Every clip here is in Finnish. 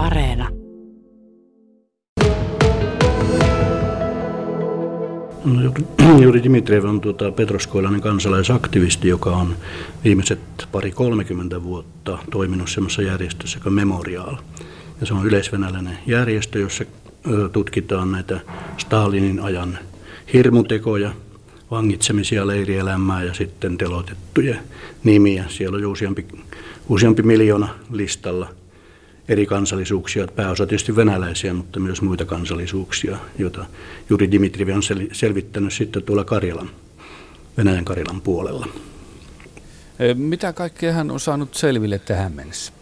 Areena. No, Juri Dimitriev on tuota petroskoilainen kansalaisaktivisti, joka on viimeiset pari 30 vuotta toiminut sellaisessa järjestössä kuin Memorial. Ja se on yleisvenäläinen järjestö, jossa tutkitaan näitä Stalinin ajan hirmutekoja, vangitsemisia, leirielämää ja sitten telotettuja nimiä. Siellä on jo useampi, useampi miljoona listalla eri kansallisuuksia, pääosa tietysti venäläisiä, mutta myös muita kansallisuuksia, joita Juri Dimitriv on selvittänyt sitten tuolla Karjalan, Venäjän Karjalan puolella. Mitä kaikkea hän on saanut selville tähän mennessä?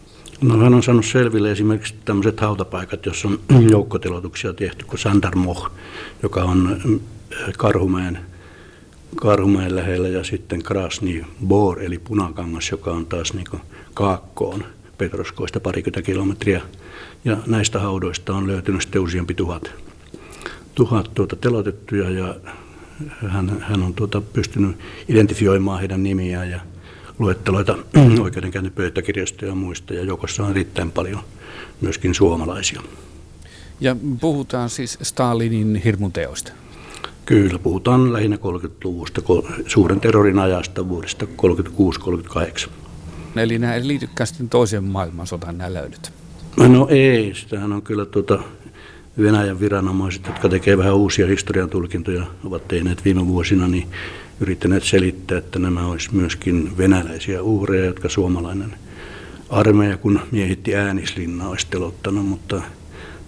No hän on saanut selville esimerkiksi tämmöiset hautapaikat, jossa on joukkotelotuksia tehty, kuin Sandarmoh, joka on Karhumäen, Karhumäen lähellä, ja sitten Krasni Bor, eli Punakangas, joka on taas niin kaakkoon Petroskoista parikymmentä kilometriä. Ja näistä haudoista on löytynyt sitten useampi tuhat, tuhat tuota telotettuja, ja hän, hän on tuota pystynyt identifioimaan heidän nimiään ja luetteloita oikeudenkäyntipöytäkirjoista ja muista, ja joukossa on erittäin paljon myöskin suomalaisia. Ja puhutaan siis Stalinin hirmuteoista? Kyllä, puhutaan lähinnä 30-luvusta, suuren terrorin ajasta vuodesta 36-38. Eli nämä liitykään sitten toisen maailmansotaan nämä löydöt? No ei, sitähän on kyllä tuota Venäjän viranomaiset, jotka tekevät vähän uusia historian tulkintoja, ovat tehneet viime vuosina, niin yrittäneet selittää, että nämä olisi myöskin venäläisiä uhreja, jotka suomalainen armeija, kun miehitti äänislinnaa, olisi telottanut, mutta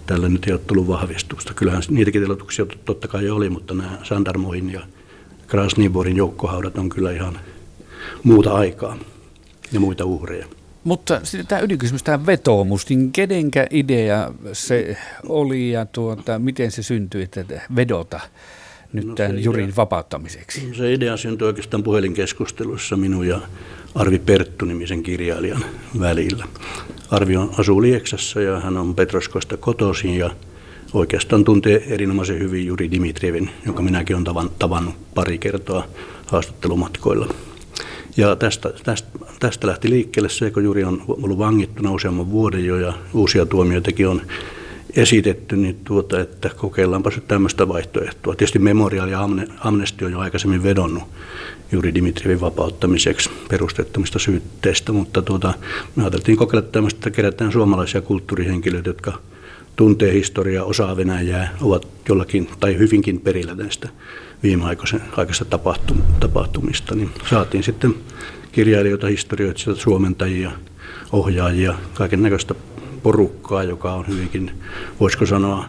tällä nyt ei ole tullut vahvistusta. Kyllähän niitäkin telotuksia totta kai oli, mutta nämä Sandarmoin ja Krasniborin joukkohaudat on kyllä ihan muuta aikaa ja muita uhreja. Mutta sitten tämä ydinkysymys, tämä vetoomus, niin kedenkä idea se oli ja tuota, miten se syntyi, että vedota nyt no tämän Jurin idea, vapauttamiseksi? Se idea syntyi oikeastaan puhelinkeskustelussa minun ja Arvi Perttu-nimisen kirjailijan välillä. Arvi on, asuu Lieksassa ja hän on Petroskosta kotoisin ja oikeastaan tuntee erinomaisen hyvin Juri Dimitrievin, jonka minäkin olen tavannut pari kertaa haastattelumatkoilla. Ja tästä, tästä, tästä lähti liikkeelle se, kun Juri on ollut vangittuna useamman vuoden jo ja uusia tuomioitakin on esitetty, niin tuota, että kokeillaanpa se tämmöistä vaihtoehtoa. Tietysti Memorial ja Amnesty on jo aikaisemmin vedonnut juuri Dimitrivin vapauttamiseksi perustettomista syytteistä, mutta tuota, me ajateltiin kokeilla tämmöistä, että kerätään suomalaisia kulttuurihenkilöitä, jotka tuntee historiaa, osaa Venäjää, ovat jollakin tai hyvinkin perillä näistä viimeaikaisista tapahtumista, niin saatiin sitten kirjailijoita, historioita, suomentajia, ohjaajia, kaiken näköistä porukkaa, joka on hyvinkin, voisiko sanoa,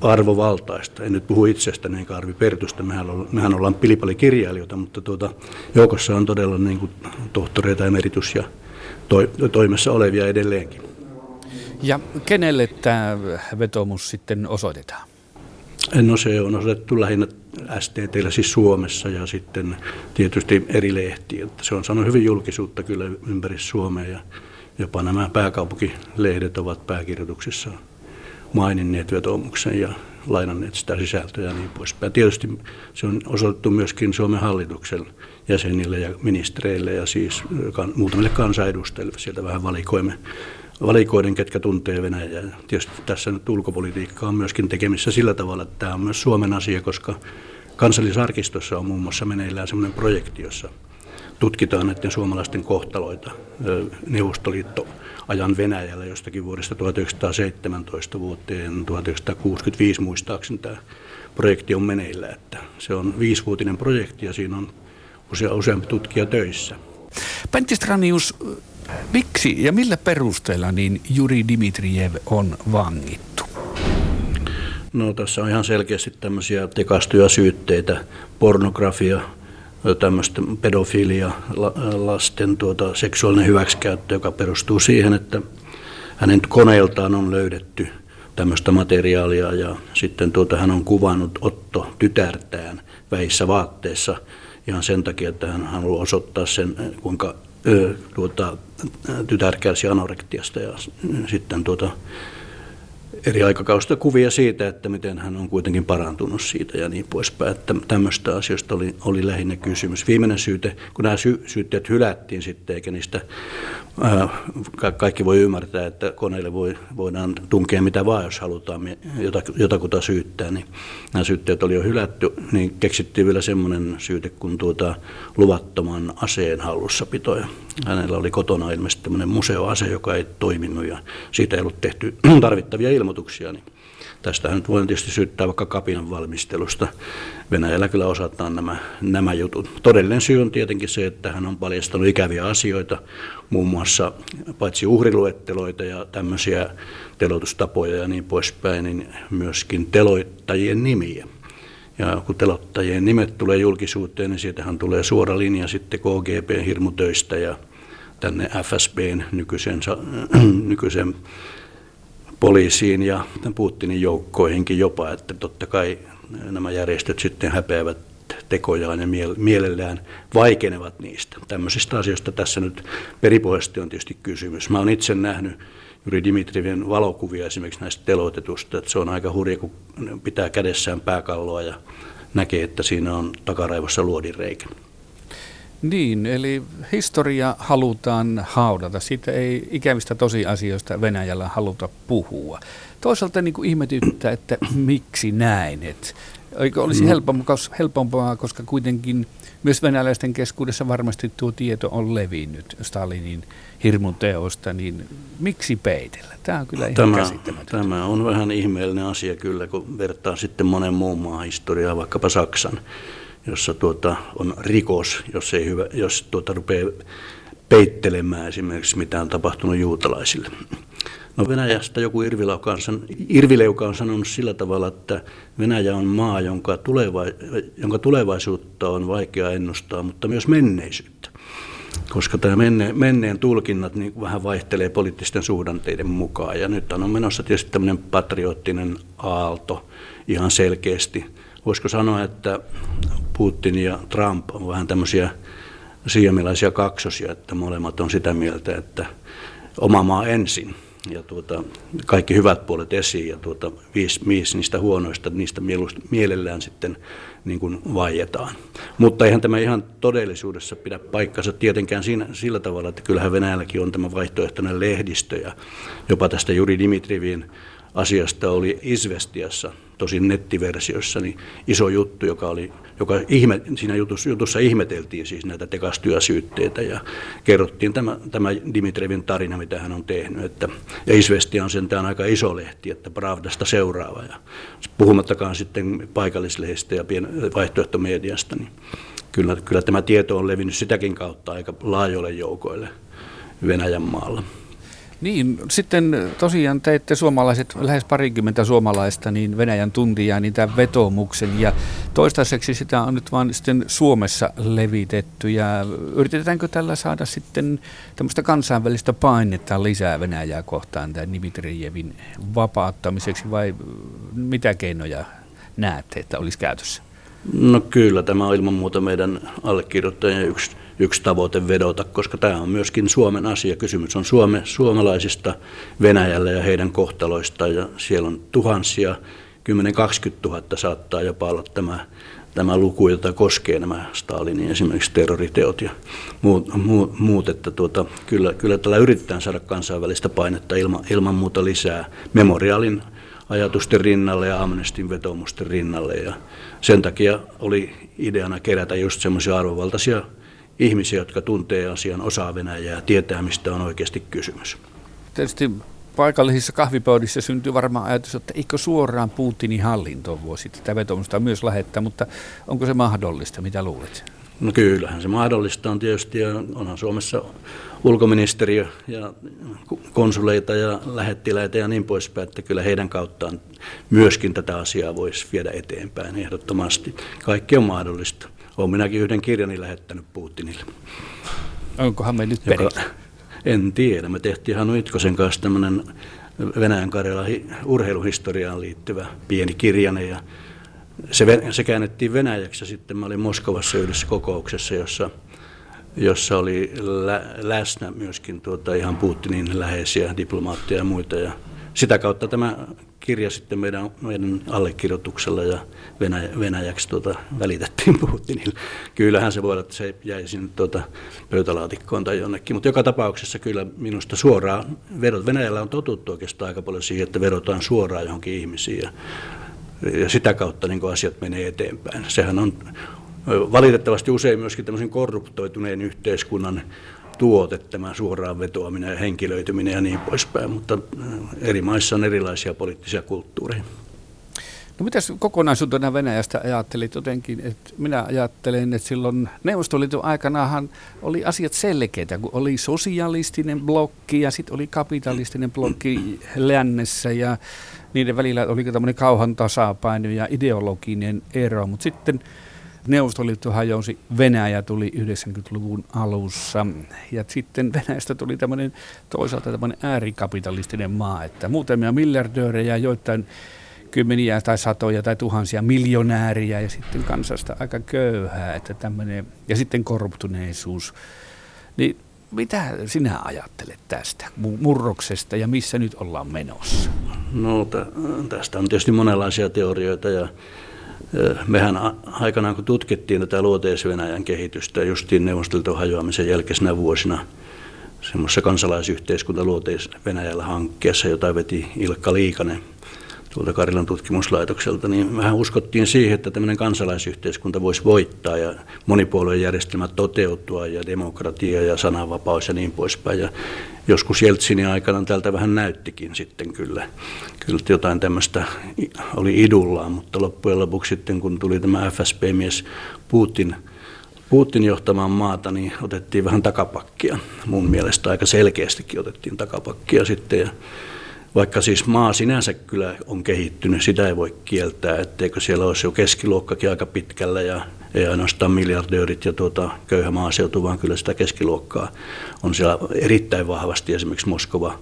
arvovaltaista. En nyt puhu itsestäni eikä Arvi Pertusta, mehän, ollaan, mehän ollaan pilipali-kirjailijoita, mutta tuota, joukossa on todella niin kuin, tohtoreita, emeritus ja to, toimessa olevia edelleenkin. Ja kenelle tämä vetomus sitten osoitetaan? No se on osoitettu lähinnä STTllä siis Suomessa ja sitten tietysti eri lehtiä. Se on saanut hyvin julkisuutta kyllä ympäri Suomea ja jopa nämä pääkaupunkilehdet ovat pääkirjoituksissa maininneet vetomuksen ja lainanneet sitä sisältöä ja niin poispäin. Tietysti se on osoitettu myöskin Suomen hallituksen jäsenille ja ministereille ja siis muutamille kansanedustajille. Sieltä vähän valikoimme valikoiden, ketkä tuntee Venäjää. Tietysti tässä nyt ulkopolitiikka on myöskin tekemissä sillä tavalla, että tämä on myös Suomen asia, koska kansallisarkistossa on muun muassa meneillään sellainen projekti, jossa tutkitaan näiden suomalaisten kohtaloita Neuvostoliitto ajan Venäjällä jostakin vuodesta 1917 vuoteen 1965 muistaakseni tämä projekti on meneillä. Että se on viisivuotinen projekti ja siinä on usea, useampi tutkija töissä. Pentti Stranius, miksi ja millä perusteella niin Juri Dimitrijev on vangittu? No tässä on ihan selkeästi tämmöisiä tekastuja syytteitä, pornografia, tämmöistä pedofilia, lasten tuota, seksuaalinen hyväksikäyttö, joka perustuu siihen, että hänen koneeltaan on löydetty tämmöistä materiaalia ja sitten tuota, hän on kuvannut Otto tytärtään väissä vaatteessa ihan sen takia, että hän haluaa osoittaa sen, kuinka tuota, tytär kärsi anorektiasta ja sitten tuota, eri aikakausta kuvia siitä, että miten hän on kuitenkin parantunut siitä ja niin poispäin. Että tämmöistä asioista oli, oli lähinnä kysymys. Viimeinen syyte, kun nämä sy- syytteet hylättiin sitten, eikä niistä ää, kaikki voi ymmärtää, että koneille voi, voidaan tunkea mitä vaan, jos halutaan jotakuta syyttää, niin nämä syytteet oli jo hylätty, niin keksittiin vielä semmoinen syyte kuin tuota luvattoman aseen hallussapito. Hänellä oli kotona ilmeisesti tämmöinen museoase, joka ei toiminut ja siitä ei ollut tehty tarvittavia ilmoituksia. Niin tästähän voi tietysti syyttää vaikka kapinan valmistelusta. Venäjällä kyllä osataan nämä, nämä jutut. Todellinen syy on tietenkin se, että hän on paljastanut ikäviä asioita, muun muassa paitsi uhriluetteloita ja tämmöisiä teloitustapoja ja niin poispäin, niin myöskin teloittajien nimiä. Ja kun telottajien nimet tulee julkisuuteen, niin siitähän tulee suora linja sitten KGB-hirmutöistä ja tänne FSBn nykyisen, nykyisen poliisiin ja Putinin joukkoihinkin jopa, että totta kai nämä järjestöt sitten häpeävät tekojaan ja mielellään vaikenevat niistä. Tämmöisistä asioista tässä nyt peripohjaisesti on tietysti kysymys. Mä olen itse nähnyt Juri Dimitrivin valokuvia esimerkiksi näistä teloitetusta, että se on aika hurja, kun pitää kädessään pääkalloa ja näkee, että siinä on takaraivossa luodinreikä. Niin, eli historia halutaan haudata. Siitä ei ikävistä tosiasioista Venäjällä haluta puhua. Toisaalta niin kuin ihmetyttää, että miksi näin. Et, eikö olisi no. helpompaa, helpompaa, koska kuitenkin myös venäläisten keskuudessa varmasti tuo tieto on levinnyt Stalinin hirmun teosta, niin miksi peitellä? Tämä on kyllä ihan tämä, käsittämätöntä. Tämä on vähän ihmeellinen asia kyllä, kun vertaa sitten monen muun maan historiaa, vaikkapa Saksan jossa tuota, on rikos, jos, ei hyvä, jos tuota, rupeaa peittelemään esimerkiksi mitä on tapahtunut juutalaisille. No Venäjästä joku on, Irvileuka on sanonut sillä tavalla, että Venäjä on maa, jonka, tuleva, jonka tulevaisuutta on vaikea ennustaa, mutta myös menneisyyttä. Koska tämä menne, menneen tulkinnat niin vähän vaihtelee poliittisten suhdanteiden mukaan. Ja nyt on menossa tietysti tämmöinen patriottinen aalto ihan selkeästi. Voisiko sanoa, että Putin ja Trump on vähän tämmöisiä siamilaisia kaksosia, että molemmat on sitä mieltä, että oma maa ensin ja tuota, kaikki hyvät puolet esiin ja tuota, viisi, viisi niistä huonoista, niistä mielellään sitten niin kuin vaietaan. Mutta eihän tämä ihan todellisuudessa pidä paikkansa tietenkään siinä, sillä tavalla, että kyllähän Venäjälläkin on tämä vaihtoehtoinen lehdistö ja jopa tästä Juri Dimitrivin asiasta oli Isvestiassa, tosin nettiversiossa, niin iso juttu, joka oli, joka ihme, siinä jutussa, jutussa ihmeteltiin siis näitä tekastyösyytteitä ja kerrottiin tämä, tämä Dimitrevin tarina, mitä hän on tehnyt. Että, ja Isvestia on sentään aika iso lehti, että Pravdasta seuraava. Ja puhumattakaan sitten paikallislehdistä ja vaihtoehtomediasta, niin kyllä, kyllä tämä tieto on levinnyt sitäkin kautta aika laajoille joukoille Venäjän maalla. Niin, sitten tosiaan teitte suomalaiset, lähes parikymmentä suomalaista, niin Venäjän tuntia, niin tämän vetomuksen. Ja toistaiseksi sitä on nyt vaan sitten Suomessa levitetty. Ja yritetäänkö tällä saada sitten tämmöistä kansainvälistä painetta lisää Venäjää kohtaan tämän Dimitrijevin vapauttamiseksi vai mitä keinoja näette, että olisi käytössä? No kyllä, tämä on ilman muuta meidän allekirjoittajien yksi yksi tavoite vedota, koska tämä on myöskin Suomen asia. Kysymys on Suome, suomalaisista Venäjällä ja heidän kohtaloistaan ja siellä on tuhansia, 10-20 000 saattaa jopa olla tämä, tämä luku, jota koskee nämä Stalinin esimerkiksi terroriteot ja muut, muut, muut että tuota, kyllä, kyllä tällä yritetään saada kansainvälistä painetta ilman, ilman muuta lisää memorialin ajatusten rinnalle ja Amnestin vetomusten rinnalle. Ja sen takia oli ideana kerätä just semmoisia arvovaltaisia ihmisiä, jotka tuntee asian, osaa Venäjää ja tietää, mistä on oikeasti kysymys. Tietysti paikallisissa kahvipöydissä syntyy varmaan ajatus, että eikö suoraan Putinin hallintoon voisi tätä vetomusta myös lähettää, mutta onko se mahdollista? Mitä luulet? No kyllähän se mahdollista on tietysti, ja onhan Suomessa ulkoministeriö ja konsuleita ja lähettiläitä ja niin poispäin, että kyllä heidän kauttaan myöskin tätä asiaa voisi viedä eteenpäin ehdottomasti. Kaikki on mahdollista. Olen minäkin yhden kirjani lähettänyt Putinille. Onkohan me nyt joka, En tiedä. Me tehtiin Hanu Itkosen kanssa tämmöinen Venäjän Karjala urheiluhistoriaan liittyvä pieni kirjane ja se, se käännettiin venäjäksi ja sitten mä olin Moskovassa yhdessä kokouksessa, jossa, jossa oli lä, läsnä myöskin tuota ihan Putinin läheisiä diplomaatteja ja muita ja sitä kautta tämä kirja sitten meidän, meidän allekirjoituksella ja Venäjä, Venäjäksi tuota, välitettiin Putinille. Kyllähän se voi olla, että se jäi sinne tuota, pöytälaatikkoon tai jonnekin, mutta joka tapauksessa kyllä minusta suoraan verot. Venäjällä on totuttu oikeastaan aika paljon siihen, että verotaan suoraan johonkin ihmisiin ja, ja sitä kautta niin asiat menee eteenpäin. Sehän on valitettavasti usein myöskin tämmöisen korruptoituneen yhteiskunnan tuote, tämä suoraan vetoaminen ja henkilöityminen ja niin poispäin, mutta eri maissa on erilaisia poliittisia kulttuureja. No mitäs kokonaisuutena Venäjästä ajattelit jotenkin, että minä ajattelen, että silloin Neuvostoliiton aikanahan oli asiat selkeitä, kun oli sosialistinen blokki ja sitten oli kapitalistinen blokki lännessä ja niiden välillä oli tämmöinen kauhan tasapaino ja ideologinen ero, mutta sitten Neuvostoliitto hajosi, Venäjä tuli 90-luvun alussa ja sitten Venäjästä tuli tämmöinen toisaalta tämmöinen äärikapitalistinen maa, että muutamia miljardöörejä, joitain kymmeniä tai satoja tai tuhansia miljonääriä ja sitten kansasta aika köyhää, että tämmöinen, ja sitten korruptuneisuus. Niin mitä sinä ajattelet tästä murroksesta ja missä nyt ollaan menossa? No tästä on tietysti monenlaisia teorioita ja mehän aikanaan kun tutkittiin tätä luoteis-Venäjän kehitystä justiin neuvostoliiton hajoamisen jälkeisenä vuosina semmoisessa kansalaisyhteiskunta luoteis-Venäjällä hankkeessa, jota veti Ilkka Liikanen – tuolta Karilan tutkimuslaitokselta, niin vähän uskottiin siihen, että tämmöinen kansalaisyhteiskunta voisi voittaa ja monipuolueen järjestelmä toteutua ja demokratia ja sananvapaus ja niin poispäin. Ja joskus Jeltsinin aikana tältä vähän näyttikin sitten kyllä. Kyllä jotain tämmöistä oli idullaan, mutta loppujen lopuksi sitten kun tuli tämä FSP-mies Putin, Putin johtamaan maata, niin otettiin vähän takapakkia. Mun mielestä aika selkeästikin otettiin takapakkia sitten. Ja vaikka siis maa sinänsä kyllä on kehittynyt, sitä ei voi kieltää, etteikö siellä olisi jo keskiluokkakin aika pitkällä ja ei ainoastaan miljardöörit ja tuota, köyhä maaseutu, vaan kyllä sitä keskiluokkaa on siellä erittäin vahvasti esimerkiksi Moskova,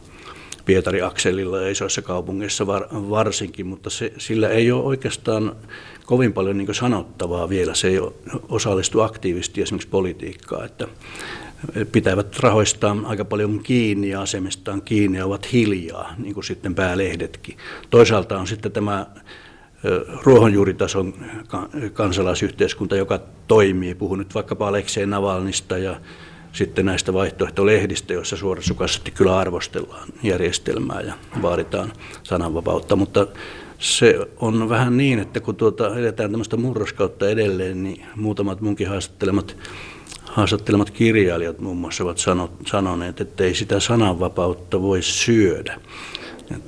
Pietari-akselilla ja isoissa kaupungeissa var, varsinkin, mutta se, sillä ei ole oikeastaan kovin paljon niin sanottavaa vielä. Se ei osallistu aktiivisesti esimerkiksi politiikkaan. Että pitävät rahoistaan aika paljon kiinni ja asemistaan kiinni ja ovat hiljaa, niin kuin sitten päälehdetkin. Toisaalta on sitten tämä ruohonjuuritason kansalaisyhteiskunta, joka toimii. Puhun nyt vaikkapa Aleksei Navalnista ja sitten näistä vaihtoehtolehdistä, joissa suorasukaisesti kyllä arvostellaan järjestelmää ja vaaditaan sananvapautta, mutta se on vähän niin, että kun tuota, edetään tämmöistä murroskautta edelleen, niin muutamat munkin haastattelemat haastattelemat kirjailijat muun muassa ovat sanoneet, että ei sitä sananvapautta voi syödä.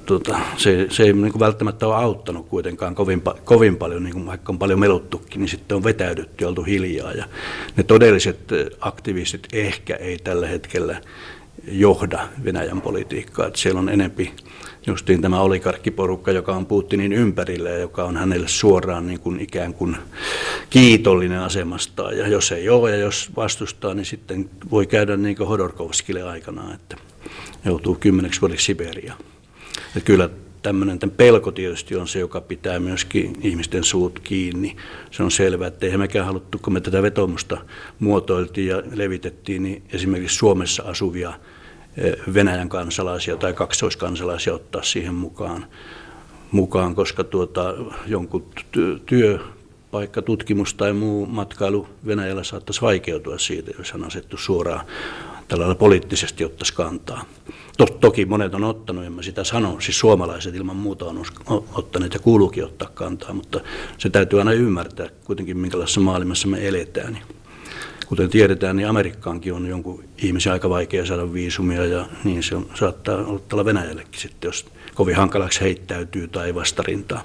Tuota, se, se ei niin kuin välttämättä ole auttanut kuitenkaan kovin, kovin paljon, niin kuin vaikka on paljon meluttukin, niin sitten on vetäydytty ja oltu hiljaa. Ja ne todelliset aktivistit ehkä ei tällä hetkellä johda Venäjän politiikkaa. Että siellä on enempi justiin tämä olikarkkiporukka, joka on Putinin ympärillä ja joka on hänelle suoraan niin kuin ikään kuin kiitollinen asemastaan. Ja jos ei ole ja jos vastustaa, niin sitten voi käydä niin kuin Hodorkovskille aikanaan, että joutuu kymmeneksi vuodeksi Siberiaan. Että kyllä tämmöinen tämän pelko tietysti on se, joka pitää myöskin ihmisten suut kiinni. Se on selvää, että eihän mekään haluttu, kun me tätä vetomusta muotoiltiin ja levitettiin, niin esimerkiksi Suomessa asuvia eh, Venäjän kansalaisia tai kaksoiskansalaisia ottaa siihen mukaan, mukaan koska tuota, jonkun työ, paikka, tutkimus tai muu matkailu Venäjällä saattaisi vaikeutua siitä, jos hän asettu suoraan tällä poliittisesti ottaisi kantaa. Toki monet on ottanut, en mä sitä sano, siis suomalaiset ilman muuta on ottaneet ja kuuluukin ottaa kantaa, mutta se täytyy aina ymmärtää kuitenkin, minkälaisessa maailmassa me eletään. Kuten tiedetään, niin Amerikkaankin on jonkun ihmisen aika vaikea saada viisumia ja niin se on, saattaa olla Venäjällekin sitten, jos kovin hankalaksi heittäytyy tai vastarintaa.